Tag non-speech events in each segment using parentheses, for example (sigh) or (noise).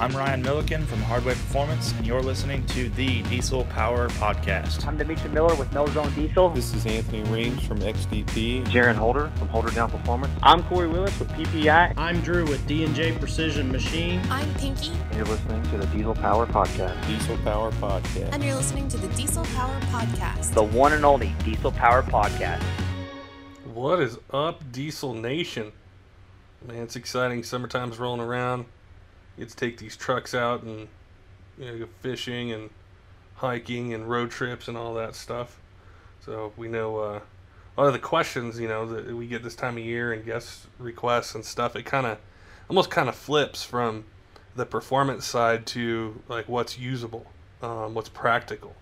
I'm Ryan Milliken from Hardway Performance, and you're listening to the Diesel Power Podcast. I'm Demetri Miller with No Zone Diesel. This is Anthony Reams from XDP. Jaron Holder from Holder Down Performance. I'm Corey Willis with PPEI. I'm Drew with D&J Precision Machine. I'm Pinky. And you're listening to the Diesel Power Podcast. Diesel Power Podcast. And you're listening to the Diesel Power Podcast. The one and only Diesel Power Podcast. What is up, Diesel Nation? Man, it's exciting. Summertime's rolling around. Get to take these trucks out and you know, fishing and hiking and road trips and all that stuff. So we know uh, a lot of the questions, you know, that we get this time of year and guest requests and stuff. It kind of, almost kind of flips from the performance side to like what's usable, um, what's practical,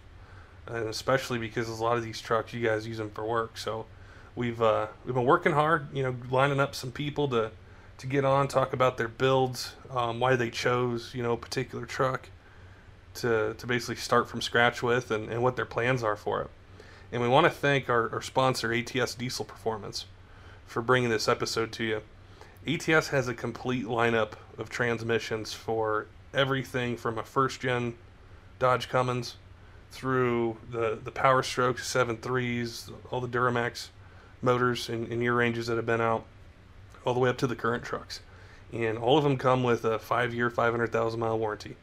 and especially because a lot of these trucks you guys use them for work. So we've uh, we've been working hard, you know, lining up some people to to get on, talk about their builds, um, why they chose, you know, a particular truck to, to basically start from scratch with and, and what their plans are for it. And we want to thank our, our sponsor, ATS Diesel Performance, for bringing this episode to you. ATS has a complete lineup of transmissions for everything from a first gen Dodge Cummins through the, the Power Strokes, 7.3s, all the Duramax motors in, in year ranges that have been out all the way up to the current trucks, and all of them come with a five-year, 500,000 mile warranty,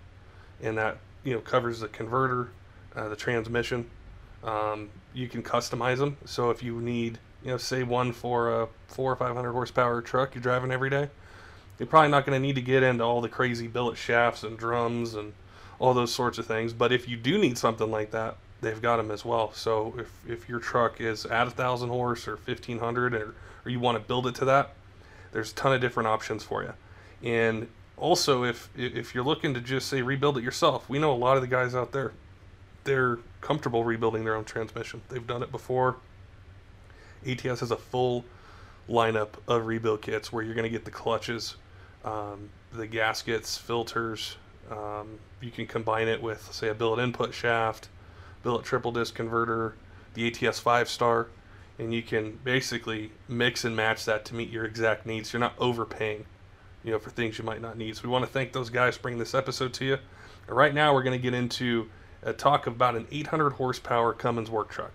and that you know covers the converter, uh, the transmission. Um, you can customize them, so if you need, you know, say one for a four or 500 horsepower truck you're driving every day, you're probably not going to need to get into all the crazy billet shafts and drums and all those sorts of things. But if you do need something like that, they've got them as well. So if, if your truck is at a thousand horse or 1500 or, or you want to build it to that, there's a ton of different options for you. And also, if if you're looking to just say rebuild it yourself, we know a lot of the guys out there, they're comfortable rebuilding their own transmission. They've done it before. ATS has a full lineup of rebuild kits where you're going to get the clutches, um, the gaskets, filters. Um, you can combine it with, say, a billet input shaft, billet triple disc converter, the ATS five star and you can basically mix and match that to meet your exact needs. You're not overpaying, you know, for things you might not need. So we want to thank those guys for bringing this episode to you. Right now, we're going to get into a talk about an 800 horsepower Cummins work truck.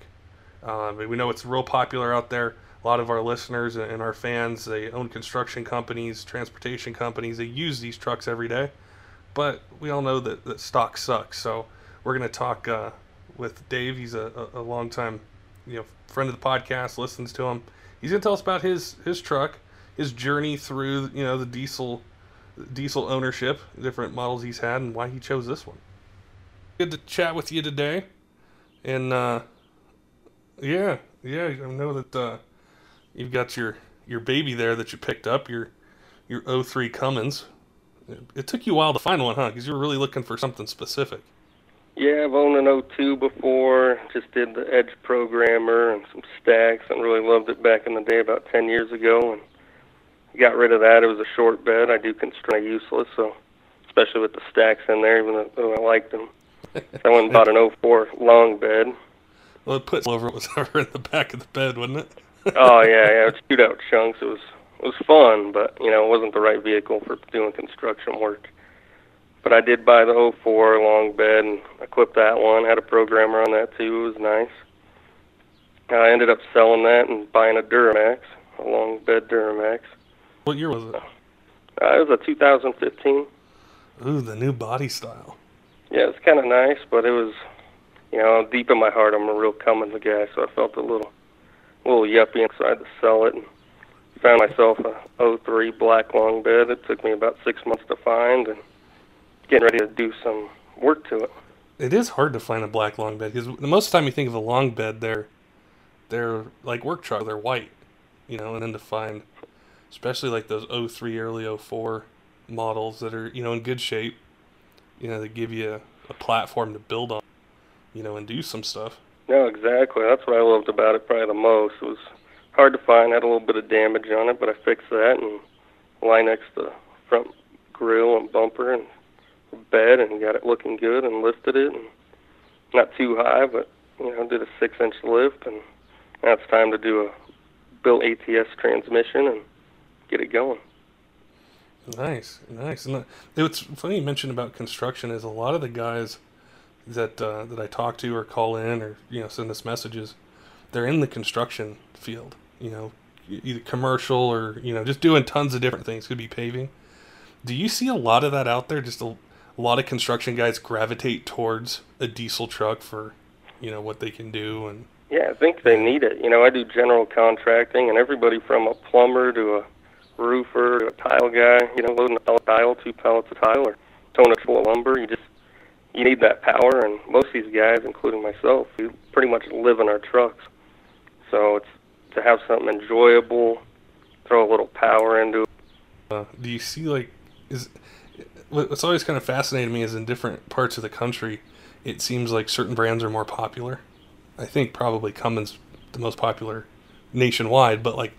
Um, we know it's real popular out there. A lot of our listeners and our fans, they own construction companies, transportation companies. They use these trucks every day. But we all know that, that stock sucks. So we're going to talk uh, with Dave. He's a, a, a long time you know friend of the podcast listens to him. He's gonna tell us about his his truck, his journey through you know the diesel diesel ownership, different models he's had, and why he chose this one. Good to chat with you today, and uh, yeah, yeah, I know that uh, you've got your your baby there that you picked up, your your 03 Cummins. It took you a while to find one, huh? Because you were really looking for something specific. Yeah, I've owned an 02 before. Just did the Edge programmer and some stacks and really loved it back in the day about 10 years ago and got rid of that. It was a short bed. I do consider useless, so especially with the stacks in there, even though I liked them. So I went and bought an 04 long bed. Well, it puts over whatever (laughs) in the back of the bed, wouldn't it? oh yeah, (laughs) yeah, it shoot out chunks. It was it was fun, but you know, it wasn't the right vehicle for doing construction work. But I did buy the 04 long bed and equipped that one. Had a programmer on that too. It was nice. I ended up selling that and buying a Duramax, a long bed Duramax. What year was it? Uh, it was a 2015. Ooh, the new body style. Yeah, it's kind of nice, but it was, you know, deep in my heart, I'm a real Cummins guy, so I felt a little, little yuppie, so I had to sell it. And found myself a 03 black long bed. It took me about six months to find, and getting ready to do some work to it. It is hard to find a black long bed because most of the time you think of a long bed, they're they're like work truck, they're white, you know, and then to find, especially like those 03 early 04 models that are you know in good shape, you know, they give you a, a platform to build on, you know, and do some stuff. No, exactly. That's what I loved about it probably the most. It was hard to find, had a little bit of damage on it, but I fixed that and Line-X the front grill and bumper and bed and got it looking good and lifted it and not too high but you know did a six inch lift and now it's time to do a built ATS transmission and get it going. Nice, nice. And the, what's funny you mentioned about construction is a lot of the guys that uh, that I talk to or call in or you know send us messages, they're in the construction field. You know, either commercial or you know just doing tons of different things. Could be paving. Do you see a lot of that out there? Just a, a lot of construction guys gravitate towards a diesel truck for you know what they can do and Yeah, I think they need it. You know, I do general contracting, and everybody from a plumber to a roofer to a tile guy, you know, loading a tile, two pallets of tile, or towing it full of lumber. You just you need that power, and most of these guys, including myself, we pretty much live in our trucks. So it's to have something enjoyable, throw a little power into it. Uh, do you see like is what's always kind of fascinated me is in different parts of the country, it seems like certain brands are more popular. I think probably Cummins the most popular nationwide, but like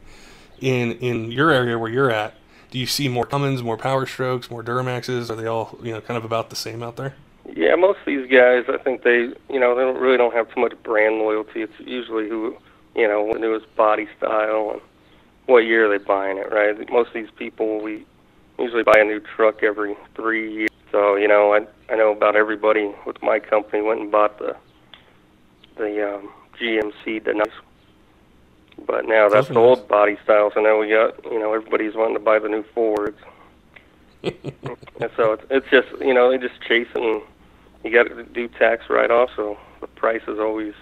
in in your area where you're at, do you see more Cummins, more Power Strokes, more Duramaxes? Are they all you know kind of about the same out there? Yeah, most of these guys, I think they, you know, they don't really don't have too much brand loyalty. It's usually who, you know, the newest body style and what year are they buying it, right? Most of these people, we usually buy a new truck every three years. So, you know, I I know about everybody with my company went and bought the the um, GMC Denalis. But now that's the old body style. So now we got, you know, everybody's wanting to buy the new Fords. (laughs) And so it's, it's just, you know, they just chasing. You got to do tax write-off, so the price is always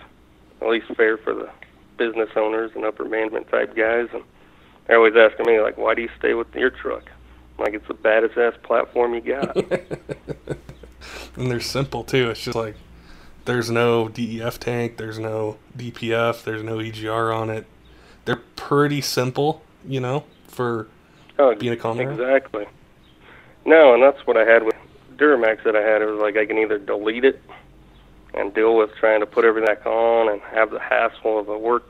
at least fair for the business owners and upper management type guys. And they're always asking me, like, why do you stay with your truck? Like, it's the baddest ass platform you got. (laughs) and they're simple too. It's just like there's no DEF tank, there's no DPF, there's no EGR on it. They're pretty simple, you know, for oh, being a Cummins. exactly. No, and that's what I had with Duramax that I had. It was like I can either delete it and deal with trying to put everything back on and have the hassle of a work,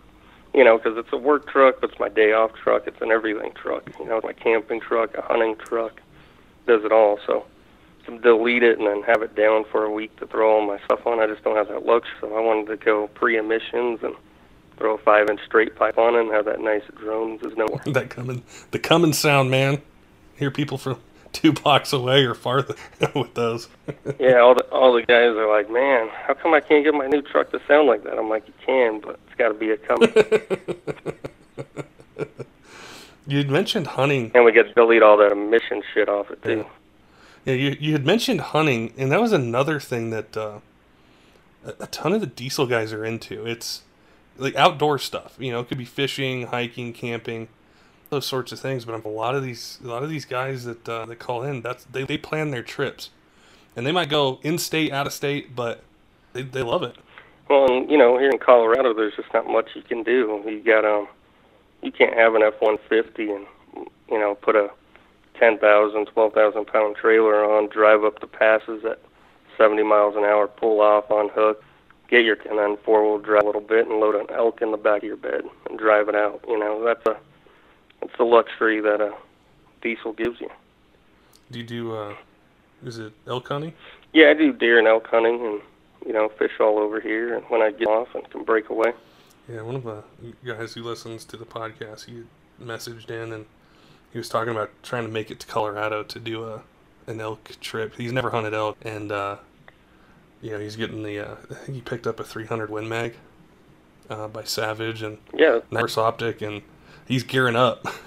you know, because it's a work truck, but it's my day off truck. It's an everything truck. You know, it's my camping truck, a hunting truck, does it all. So to delete it and then have it down for a week to throw all my stuff on, I just don't have that luxury. So I wanted to go pre-emissions and throw a five-inch straight pipe on it and have that nice drones is nowhere. (laughs) that Cummins the Cummins sound, man. Hear people from two blocks away or farther (laughs) with those. yeah, all the all the guys are like, man, how come I can't get my new truck to sound like that? I'm like, you can, but it's got to be a Cummins. (laughs) You'd mentioned hunting. and we get to delete all that emission shit off it too. Yeah, you you had mentioned hunting, and that was another thing that uh, a, a ton of the diesel guys are into. It's like outdoor stuff. You know, it could be fishing, hiking, camping, those sorts of things. But a lot of these a lot of these guys that uh, that call in, that's they, they plan their trips, and they might go in state, out of state, but they they love it. Well, you know, here in Colorado, there's just not much you can do. You got um, you can't have an F-150 and you know put a 10,000, 12,000 pound trailer on, drive up the passes at 70 miles an hour, pull off on hook, get your and then four wheel drive a little bit and load an elk in the back of your bed and drive it out. You know, that's a that's the luxury that a diesel gives you. Do you do? Uh, is it elk hunting? Yeah, I do deer and elk hunting and you know fish all over here and when I get off and can break away. Yeah, one of the guys who listens to the podcast, he messaged in and he was talking about trying to make it to Colorado to do a an elk trip. He's never hunted elk, and uh, you know he's getting the. Uh, I think he picked up a 300 Win Mag uh, by Savage and Yeah, Nice Optic, and he's gearing up. (laughs)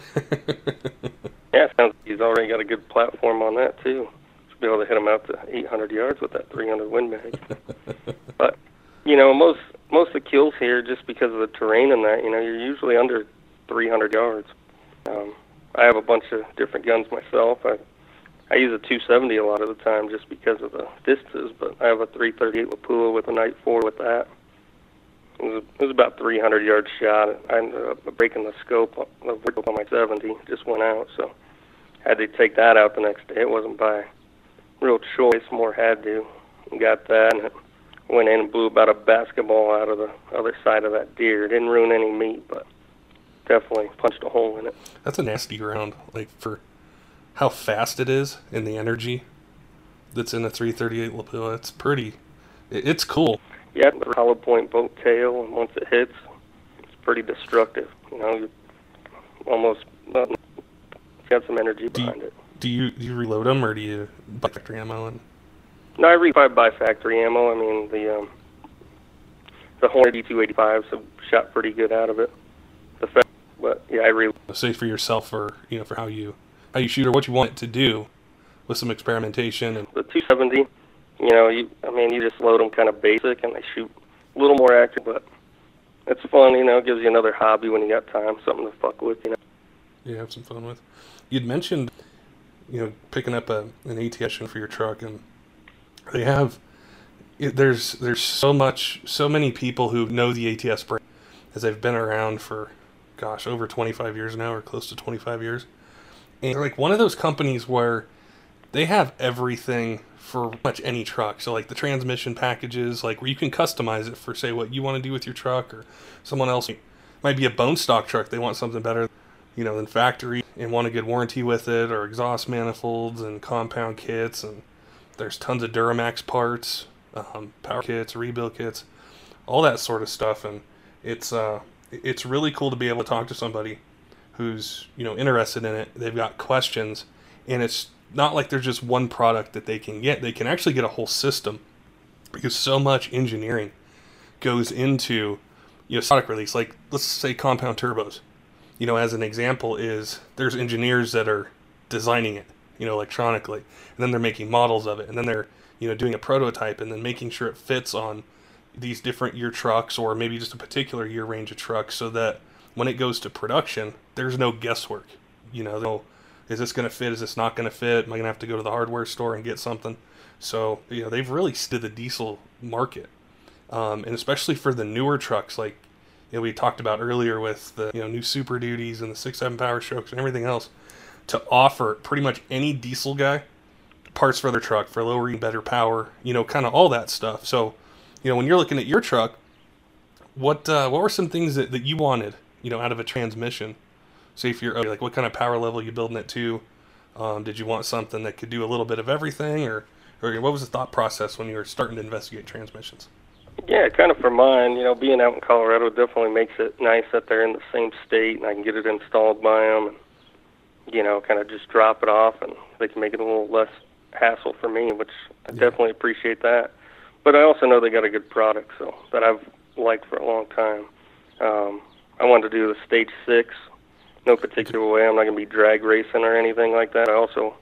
Yeah, sounds like he's already got a good platform on that too. Should be able to hit him out to 800 yards with that 300 Win Mag. (laughs) but you know, most most of the kills here, just because of the terrain and that, you know, you're usually under 300 yards. Um, I have a bunch of different guns myself. I I use a 270 a lot of the time just because of the distances, but I have a 338 Lapua with a Nightforce with that. It was, it was about 300 yard shot. I ended up breaking the scope of on my 70. Just went out, so had to take that out the next day. It wasn't by real choice, more had to. Got that, and went in and blew about a basketball out of the other side of that deer. Didn't ruin any meat, but definitely punched a hole in it. That's a nasty round, like for how fast it is and the energy that's in a 338 Lapua. It's pretty. It's cool. Yeah, the hollow point boat tail, and once it hits, it's pretty destructive. You know, you almost uh, it's got some energy Do you- behind it. Do you do you reload them or do you buy factory ammo? And No, I re by factory ammo. I mean the um, the Hornady D285s have shot pretty good out of it. The fa- but yeah, I re say for yourself or you know for how you how you shoot or what you want it to do with some experimentation and the 270. You know, you I mean you just load them kind of basic and they shoot a little more accurate, but it's fun. You know, it gives you another hobby when you got time, something to fuck with. You know. you have some fun with. You'd mentioned, you know, picking up a, an ATS for your truck, and they have. It, there's there's so much so many people who know the ATS brand as they've been around for, gosh, over 25 years now or close to 25 years, and like one of those companies where they have everything for much any truck. So like the transmission packages, like where you can customize it for say what you want to do with your truck, or someone else might be a bone stock truck. They want something better, you know, than factory and want a good warranty with it, or exhaust manifolds and compound kits, and there's tons of Duramax parts, um, power kits, rebuild kits, all that sort of stuff, and it's uh, it's really cool to be able to talk to somebody who's you know interested in it. They've got questions, and it's not like there's just one product that they can get. They can actually get a whole system because so much engineering goes into you know product release. Like let's say compound turbos. You know, as an example, is there's engineers that are designing it, you know, electronically, and then they're making models of it, and then they're you know doing a prototype, and then making sure it fits on these different year trucks or maybe just a particular year range of trucks, so that when it goes to production, there's no guesswork. You know, no, is this going to fit? Is this not going to fit? Am I going to have to go to the hardware store and get something? So you know, they've really stood the diesel market, um, and especially for the newer trucks, like you know, we talked about earlier with the you know new Super Duties and the six seven Power Strokes and everything else, to offer pretty much any diesel guy parts for their truck for lowering better power, you know, kind of all that stuff. So, you know, when you're looking at your truck, what uh, what were some things that, that you wanted, you know, out of a transmission? Say if you're like, what kind of power level you building it to? Um, did you want something that could do a little bit of everything, or or what was the thought process when you were starting to investigate transmissions? Yeah, kind of for mine. You know, being out in Colorado definitely makes it nice that they're in the same state and I can get it installed by them, and you know, kind of just drop it off and they can make it a little less hassle for me, which I Yeah. definitely appreciate that. But I also know they got a good product, so that I've liked for a long time. Um, I wanted to do the stage six, no particular way. I'm not going to be drag racing or anything like that. I also,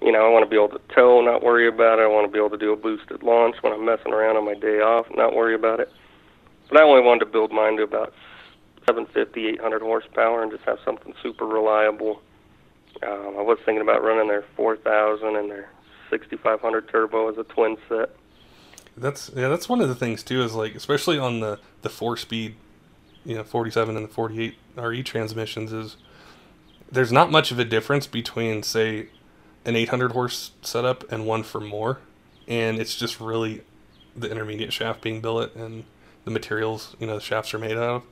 you know, I want to be able to tow, not worry about it. I want to be able to do a boosted launch when I'm messing around on my day off, not worry about it. But I only wanted to build mine to about 750, 800 horsepower and just have something super reliable. Um, I was thinking about running their 4000 and their 6500 turbo as a twin set. That's yeah, that's one of the things too. Is like especially on the the four speed, you know, 47 and the 48 RE transmissions is there's not much of a difference between say an 800 horse setup and one for more, and it's just really the intermediate shaft being billet and the materials you know the shafts are made out of.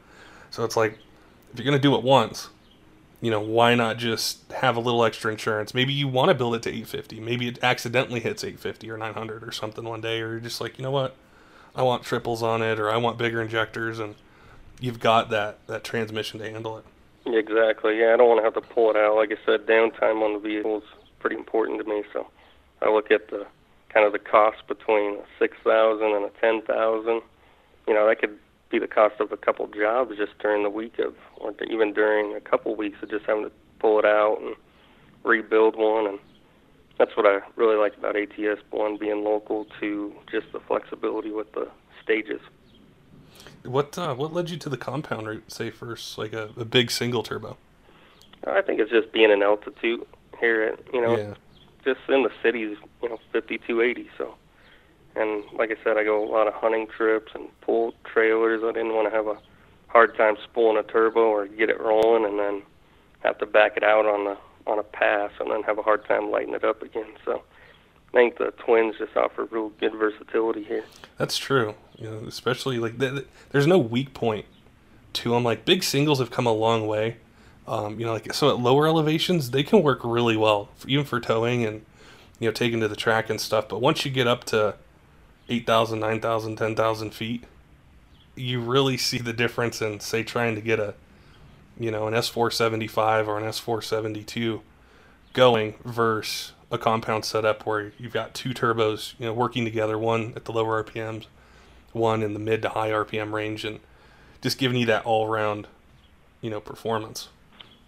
So it's like if you're gonna do it once, you know why not just have a little extra insurance? Maybe you want to build it to 850. Maybe it accidentally hits 850 or 900 or something one day, or you're just like you know what, I want triples on it, or I want bigger injectors, and you've got that that transmission to handle it. Exactly. Yeah, I don't want to have to pull it out. Like I said, downtime on the vehicle is pretty important to me. So I look at the kind of the cost between a six thousand and a ten thousand. You know, that could be the cost of a couple jobs just during the week of, or even during a couple weeks of just having to pull it out and rebuild one. And that's what I really like about ATS one being local to just the flexibility with the stages. What uh, what led you to the compound route? Say first, like a, a big single turbo. I think it's just being in altitude here at you know Yeah. just in the cities, you know, 5280. So, and like I said, I go a lot of hunting trips and pull trailers. I didn't want to have a hard time spooling a turbo or get it rolling and then have to back it out on the on a pass and then have a hard time lighting it up again. So, I think the twins just offer real good versatility here. That's true. You know, especially like th- th- there's no weak point to them. Like big singles have come a long way. Um, you know, like so at lower elevations they can work really well, even for towing and you know taking to the track and stuff. But once you get up to 8,000, 9,000, 10,000 feet, you really see the difference in say trying to get a you know an S475 or an S472 going versus a compound setup where you've got two turbos, you know, working together, one at the lower RPMs, one in the mid to high RPM range, and just giving you that all around, you know, performance.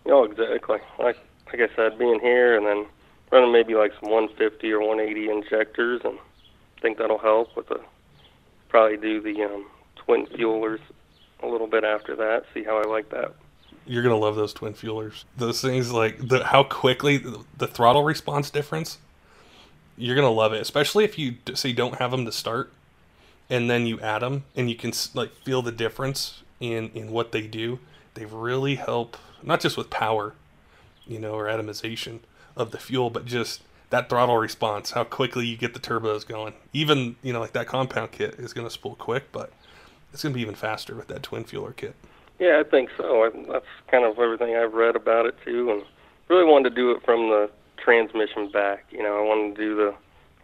Oh, exactly. Like like I said, being here and then running maybe like some 150 or 180 injectors, and I think that'll help with the probably do the um, twin fuelers a little bit after that. See how I like that. You're gonna love those twin fuelers. Those things like the how quickly the, the throttle response difference. You're gonna love it, especially if you say don't have them to start, and then you add them, and you can like feel the difference in in what they do. They really help not just with power, you know, or atomization of the fuel, but just that throttle response, how quickly you get the turbos going. Even you know like that compound kit is gonna spool quick, but it's gonna be even faster with that twin fueler kit. Yeah, I think so. I, that's kind of everything I've read about it too, and really wanted to do it from the transmission back. You know, I wanted to do the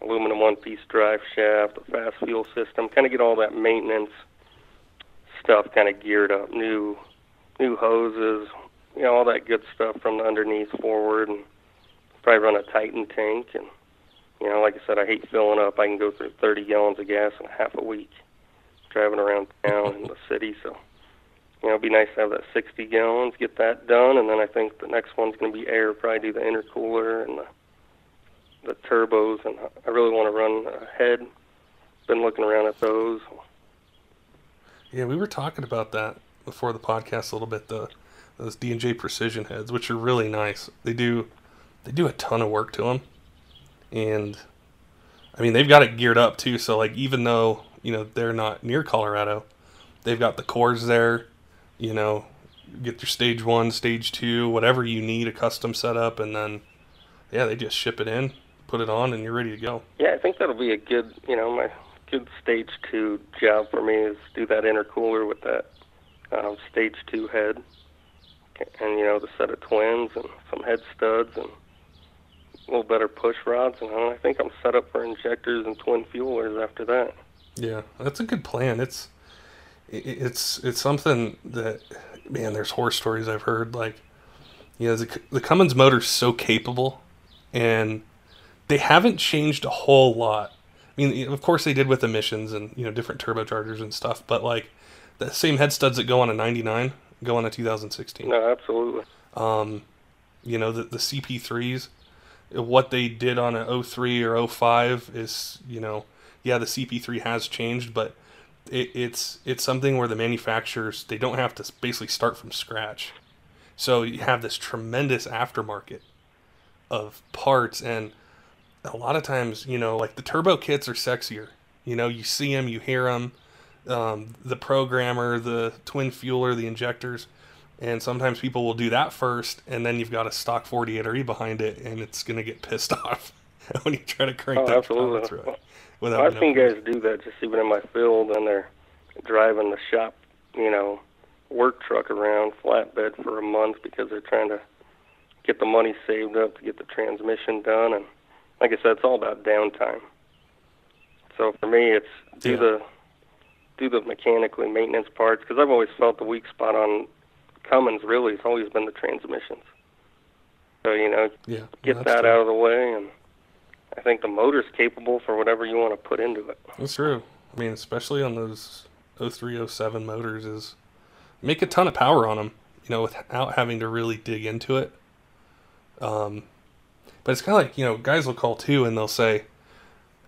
aluminum one-piece drive shaft, the FASS fuel system, kind of get all that maintenance stuff kind of geared up, new new hoses, you know, all that good stuff from the underneath forward, and probably run a Titan tank. And you know, like I said, I hate filling up. I can go through 30 gallons of gas in half a week driving around town in the city. So you know, it'd be nice to have that 60 gallons, get that done, and then I think the next one's going to be air. Probably do the intercooler and the the turbos, and I really want to run a head. Been looking around at those. Yeah, we were talking about that before the podcast a little bit. The those D and J precision heads, which are really nice. They do they do a ton of work to them, and I mean they've got it geared up too. So like even though you know they're not near Colorado, they've got the cores there. You know, get your stage one, stage two, whatever you need, a custom setup, and then yeah, they just ship it in, put it on, and you're ready to go. Yeah, I think that'll be a good, you know, my good stage two job for me is do that intercooler with that um, stage two head, and you know the set of twins and some head studs and a little better push rods, and I think I'm set up for injectors and twin fuelers after that. Yeah, that's a good plan. It's it- it's it's something that man, there's horror stories I've heard like you know the the Cummins motor's so capable and they haven't changed a whole lot. I mean, of course they did with emissions and you know different turbochargers and stuff, but like the same head studs that go on a 99 go on a 2016 No, absolutely. um, you know the the CP3s what they did on a 03 or 05 is you know yeah the CP3 has changed but it, it's it's something where the manufacturers they don't have to basically start from scratch. So you have this tremendous aftermarket of parts and a lot of times you know like the turbo kits are sexier. You know you see them you hear them um, the programmer the twin fueler the injectors and sometimes people will do that first and then you've got a stock 48re behind it and it's going to get pissed (laughs) off when you try to crank Oh, that absolutely. through it without I've seen guys do that just even in my field, and they're driving the shop, you know, work truck around flatbed for a month because they're trying to get the money saved up to get the transmission done. And like I said, it's all about downtime. So for me, it's do Yeah. the do the mechanically maintenance parts because I've always felt the weak spot on Cummins really has always been the transmissions. So you know, yeah get that's that true. out of the way and I think the motor's capable for whatever you want to put into it. That's true. I mean, especially on those 03, 07 motors, is make a ton of power on them, you know, without having to really dig into it. Um, but it's kind of like, you know, guys will call too and they'll say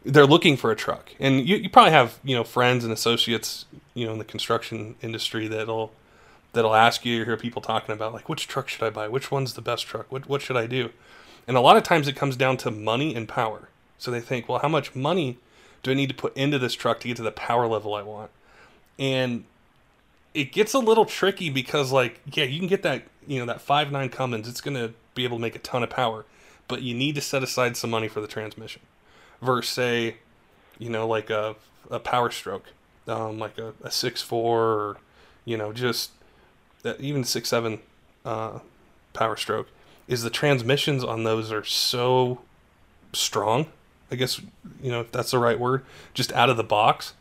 they're looking for a truck. And you, you probably have, you know, friends and associates, you know, in the construction industry that'll that'll ask you, you hear people talking about like which truck should I buy? Which one's the best truck? What what should I do? And a lot of times it comes down to money and power. So they think, well, how much money do I need to put into this truck to get to the power level I want? And it gets a little tricky because, like, yeah, you can get that, you know, that five nine Cummins. It's going to be able to make a ton of power, but you need to set aside some money for the transmission. Versus, say, you know, like a a Power Stroke, um, like a, a six four, or you know, just that even six seven uh, Power Stroke is the transmissions on those are so strong. I guess you know if that's the right word, just out of the box,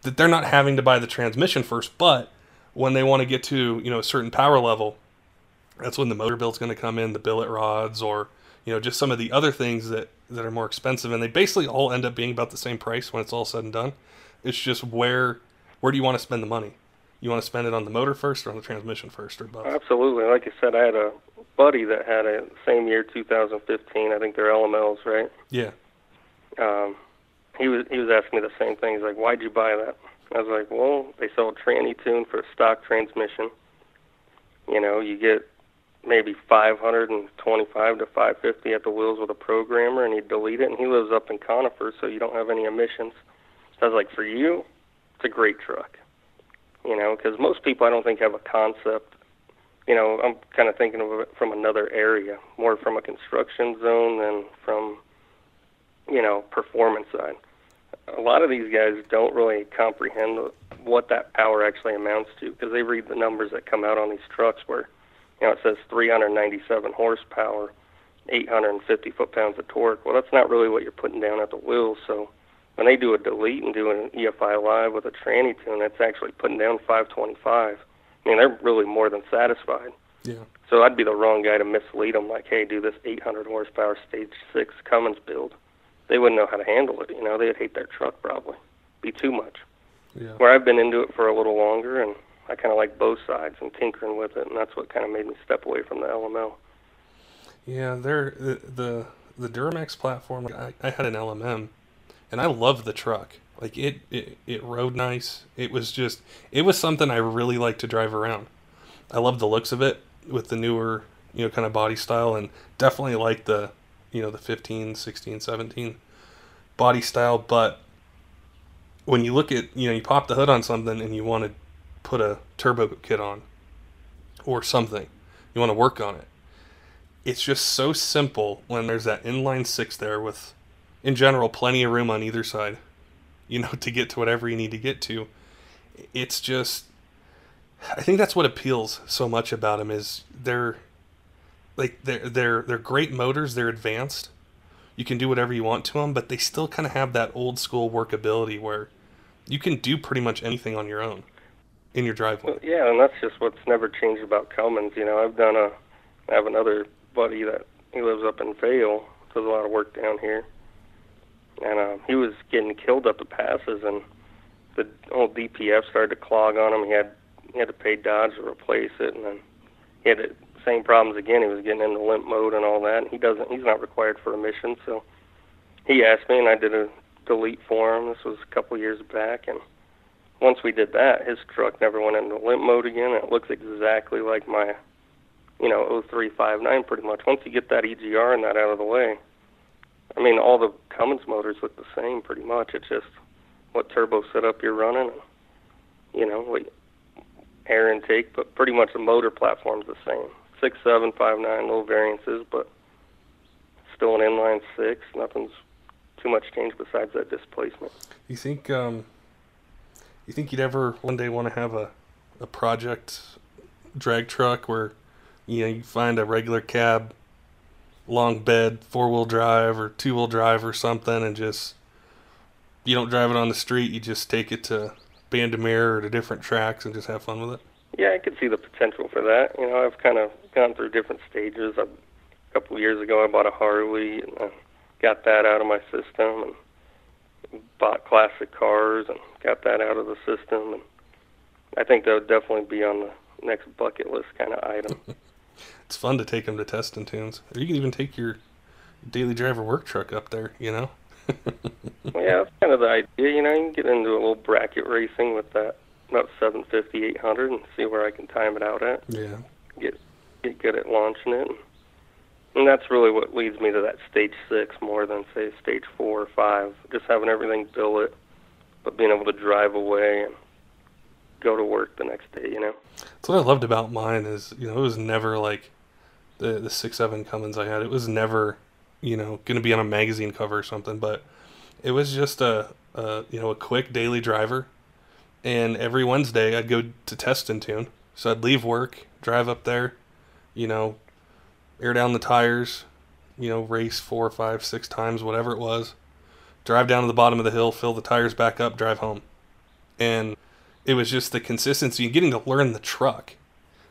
that they're not having to buy the transmission first. But when they want to get to you know a certain power level, that's when the motor build's going to come in, the billet rods, or you know, just some of the other things that that are more expensive, and they basically all end up being about the same price when it's all said and done. It's just where where do you want to spend the money? You want to spend it on the motor first or on the transmission first or both? Absolutely. Like I said, I had a buddy that had a same year, 2015. I think they're LMLs, right? Yeah. Um, he was he was asking me the same thing. He's like, "Why'd you buy that?" I was like, "Well, they sell a tranny tune for a stock transmission. You know, you get maybe 525 to 550 at the wheels with a programmer, and you delete it. And he lives up in Conifer, so you don't have any emissions. So I was like, for you, it's a great truck. You know, because most people I don't think have a concept. You know, I'm kind of thinking of it from another area, more from a construction zone than from, you know, performance side. A lot of these guys don't really comprehend what that power actually amounts to because they read the numbers that come out on these trucks where you know, it says 397 horsepower, 850 foot-pounds of torque. Well, that's not really what you're putting down at the wheels. So when they do a delete and do an EFI live with a tranny tune, that's actually putting down 525. I mean, they're really more than satisfied. Yeah. So I'd be the wrong guy to mislead them, like, hey, do this 800 horsepower stage six Cummins build. They wouldn't know how to handle it. You know, they'd hate their truck probably, be too much. Yeah. Where I've been into it for a little longer, and I kind of like both sides and tinkering with it, and that's what kind of made me step away from the LML. Yeah, they're the the, the Duramax platform. I, I had an LMM, and I love the truck. Like it, it, it rode nice. It was just, it was something I really liked to drive around. I love the looks of it with the newer, you know, kind of body style, and definitely like the, you know, the 15, 16, 17 body style. But when you look at, you know, you pop the hood on something and you want to put a turbo kit on or something, you want to work on it. It's just so simple when there's that inline six there with, in general, plenty of room on either side, you know, (laughs) to get to whatever you need to get to. It's just, I think that's what appeals so much about them is they're, like they're they're they're great motors. They're advanced. You can do whatever you want to them, but they still kind of have that old school workability where you can do pretty much anything on your own in your driveway. Well, yeah, and that's just what's never changed about Cummins. You know, I've done a, I have another buddy that he lives up in Vail, does a lot of work down here, and uh, he was getting killed up the passes, and the old DPF started to clog on him. He had he had to pay Dodge to replace it, and then he had the same problems again. He was getting into limp mode and all that. And he doesn't. He's not required for emissions, so he asked me, and I did a delete for him. This was a couple years back, and once we did that, his truck never went into limp mode again. It looks exactly like my, you know, 0359 pretty much. Once you get that EGR and that out of the way, I mean, all the Cummins motors look the same pretty much. It's just what turbo setup you're running, you know, what air intake, but pretty much the motor platform's the same. Six, seven, five, nine, little variances, but still an inline six. Nothing's too much changed besides that displacement. You think um, you think you'd ever one day want to have a, a project drag truck where you know you find a regular cab, long bed, four wheel drive or two wheel drive or something, and just you don't drive it on the street. You just take it to Bandimere or to different tracks and just have fun with it. Yeah, I could see the potential for that. You know, I've kind of gone through different stages. A couple of years ago, I bought a Harley and I got that out of my system, and bought classic cars and got that out of the system. And I think that would definitely be on the next bucket list kind of item. (laughs) It's fun to take them to test and tunes. Or you can even take your daily driver work truck up there. You know. (laughs) yeah, that's kind of the idea. You know, you can get into a little bracket racing with that about 750, 800, and see where I can time it out at. Yeah. Get get good at launching it, and, that's really what leads me to that stage six more than say stage four or five. Just having everything billet, but being able to drive away and go to work the next day. You know. That's what I loved about mine is you know it was never like the the six seven Cummins I had. It was never you know going to be on a magazine cover or something, but it was just a, a you know a quick daily driver and every Wednesday I'd go to test and tune. So I'd leave work, drive up there, you know, air down the tires, you know, race four, five, six times, whatever it was, drive down to the bottom of the hill, fill the tires back up, drive home. And it was just the consistency and getting to learn the truck,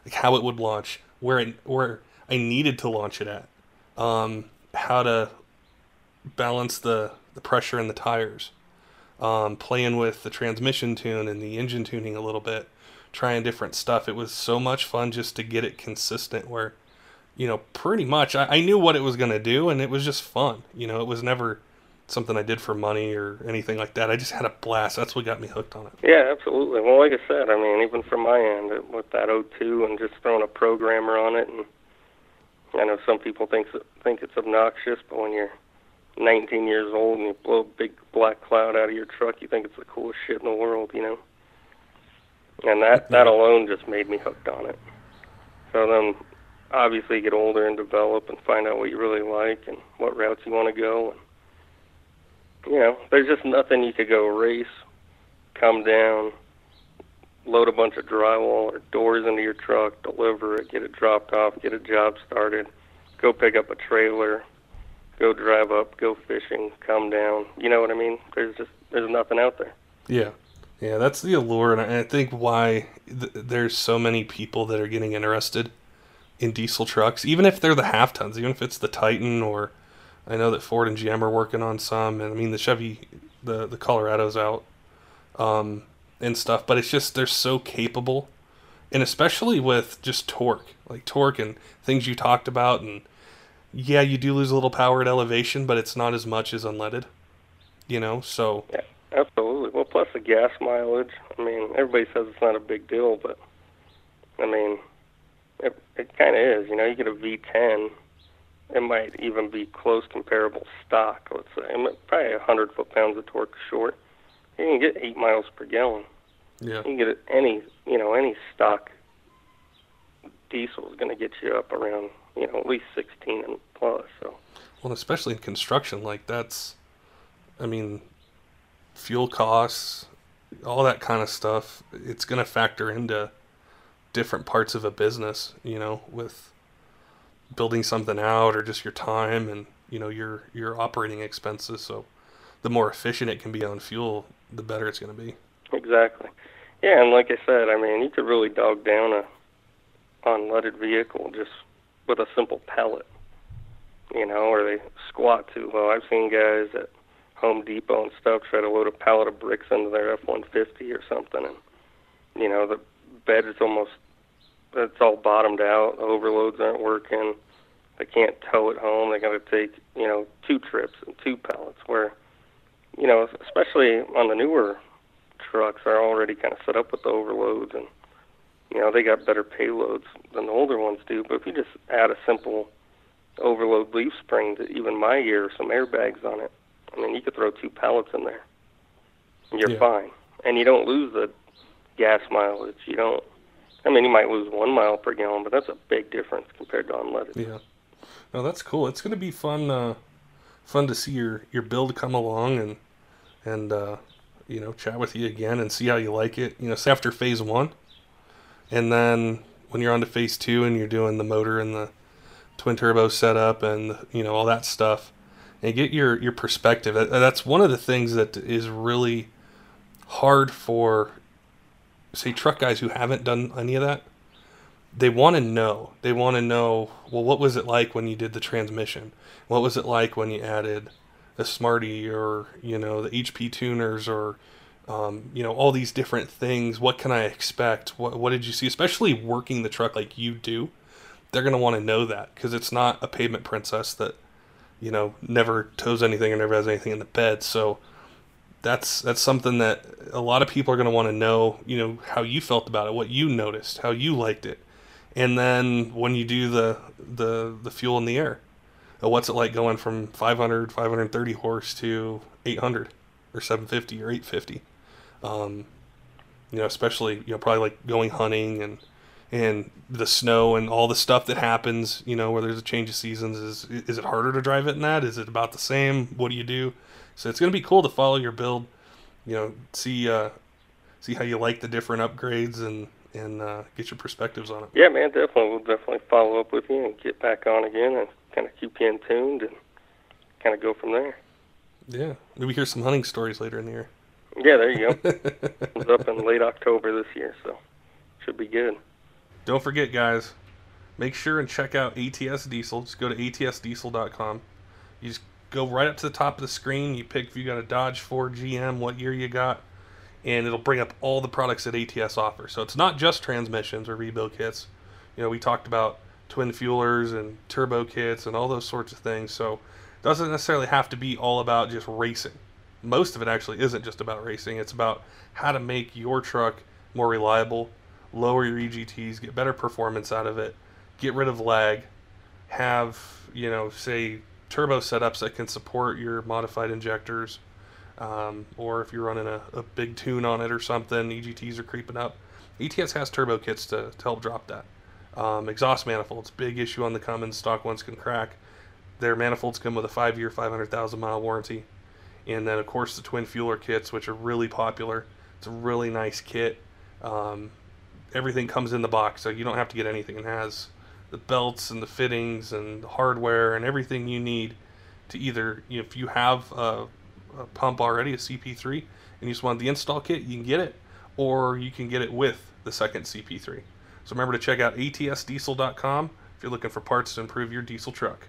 like how it would launch, where it where I needed to launch it at. Um, how to balance the the pressure in the tires, um, playing with the transmission tune and the engine tuning a little bit, trying different stuff. It was so much fun just to get it consistent. Where, you know, pretty much I, I knew what it was gonna do, and it was just fun. You know, it was never something I did for money or anything like that. I just had a blast. That's what got me hooked on it. Yeah, absolutely. Well, like I said, I mean, even from my end it- with that O2 and just throwing a programmer on it, and I know some people think think it's obnoxious, but when you're 19 years old and you blow a big black cloud out of your truck, you think it's the coolest shit in the world, you know. And that that alone just made me hooked on it. So then, obviously, you get older and develop and find out what you really like and what routes you want to go. And you know, there's just nothing you could go race, come down, load a bunch of drywall or doors into your truck, deliver it, get it dropped off, get a job started, go pick up a trailer, go drive up, go fishing, come down. You know what I mean? There's just there's nothing out there. Yeah, yeah, that's the allure, and I think why th- there's so many people that are getting interested in diesel trucks, even if they're the half tons, even if it's the Titan or I know that Ford and GM are working on some, and I mean the Chevy, the the Colorado's out, um, and stuff. But it's just they're so capable, and especially with just torque, like torque and things you talked about, and yeah, you do lose a little power at elevation, but it's not as much as unleaded, you know. So Yeah, absolutely. Well, plus the gas mileage. I mean, everybody says it's not a big deal, but I mean, it it kind of is. You know, you get a V10, it might even be close comparable stock. Let's say probably a hundred foot pounds of torque short. You can get eight miles per gallon. Yeah, You can get any you know any stock diesel is going to get you up around you know at least 16 and plus. So Well, especially in construction, like that's, I mean, fuel costs, all that kind of stuff. It's going to factor into different parts of a business, you know, with building something out or just your time and you know your your operating expenses. So, the more efficient it can be on fuel, the better it's going to be. Exactly. Yeah, and like I said, I mean, you could really dog down a unleaded vehicle just with a simple pellet, you know, or they squat too low. I've seen guys at Home Depot and stuff try to load a pallet of bricks into their F-150 or something, and you know, the bed is almost it's all bottomed out. Overloads aren't working. They can't tow it home. They got to take you know two trips and two pallets. Where you know, especially on the newer trucks are already kind of set up with the overloads and you know they got better payloads than the older ones do but if you just add a simple overload leaf spring to even my year some airbags on it i mean you could throw two pallets in there and you're Yeah. fine and you don't lose the gas mileage you don't i mean you might lose one mile per gallon but that's a big difference compared to unleaded Yeah. No, that's cool. It's going to be fun. Uh, fun to see your your build come along and and uh, you know chat with you again and see how you like it. You know, after phase one, and then when you're on to phase two and you're doing the motor and the twin turbo setup and you know all that stuff, and get your your perspective. That's one of the things that is really hard for say truck guys who haven't done any of that they want to know. They want to know, well, what was it like when you did the transmission? What was it like when you added the Smarty or, you know, the HP tuners or, um, you know, all these different things? What can I expect? What, what did you see? Especially working the truck like you do, they're to want to know that because it's not a pavement princess that, you know, never tows anything or never has anything in the bed. So that's that's something that a lot of people are to want to know, you know, how you felt about it, what you noticed, how you liked it and then when you do the the the fuel in the air what's it like going from 500 530 horse to 800 or 750 or 850 um, you know especially you know probably like going hunting and and the snow and all the stuff that happens you know where there's a change of seasons is is it harder to drive it in that? Is it about the same? What do you do? So it's going to be cool to follow your build you know see uh see how you like the different upgrades and and uh, get your perspectives on it. Yeah man definitely. We'll definitely follow up with you and get back on again and kind of keep you in tuned and kind of go from there Yeah, maybe hear some hunting stories later in the year. yeah there you go (laughs) it's up in late october this year so should be good Don't forget, guys, make sure and check out ATS Diesel. Just go to atsdiesel.com. You just go right up to the top of the screen. You pick if you got a Dodge Ford GM, what year you got, and it'll bring up all the products that ATS offers. So it's not just transmissions or rebuild kits. You know, we talked about twin fuelers and turbo kits and all those sorts of things. So it doesn't necessarily have to be all about just racing. Most of it actually isn't just about racing. It's about how to make your truck more reliable, lower your EGTs, get better performance out of it, get rid of lag, have, you know, say turbo setups that can support your modified injectors. Um, or if you're running a, a big tune on it or something, EGTs are creeping up. ATS has turbo kits to, to help drop that. Um, exhaust manifolds, big issue on the Cummins. Stock ones can crack. Their manifolds come with a five-year, 500,000 mile warranty, and then of course the twin fueler kits, which are really popular. It's a really nice kit. Um, everything comes in the box, so you don't have to get anything. It has the belts and the fittings and the hardware and everything you need to either if you have a, a pump already, a CP3, and you just want the install kit, you can get it, or you can get it with the second CP3. So remember to check out atsdiesel.com if you're looking for parts to improve your diesel truck.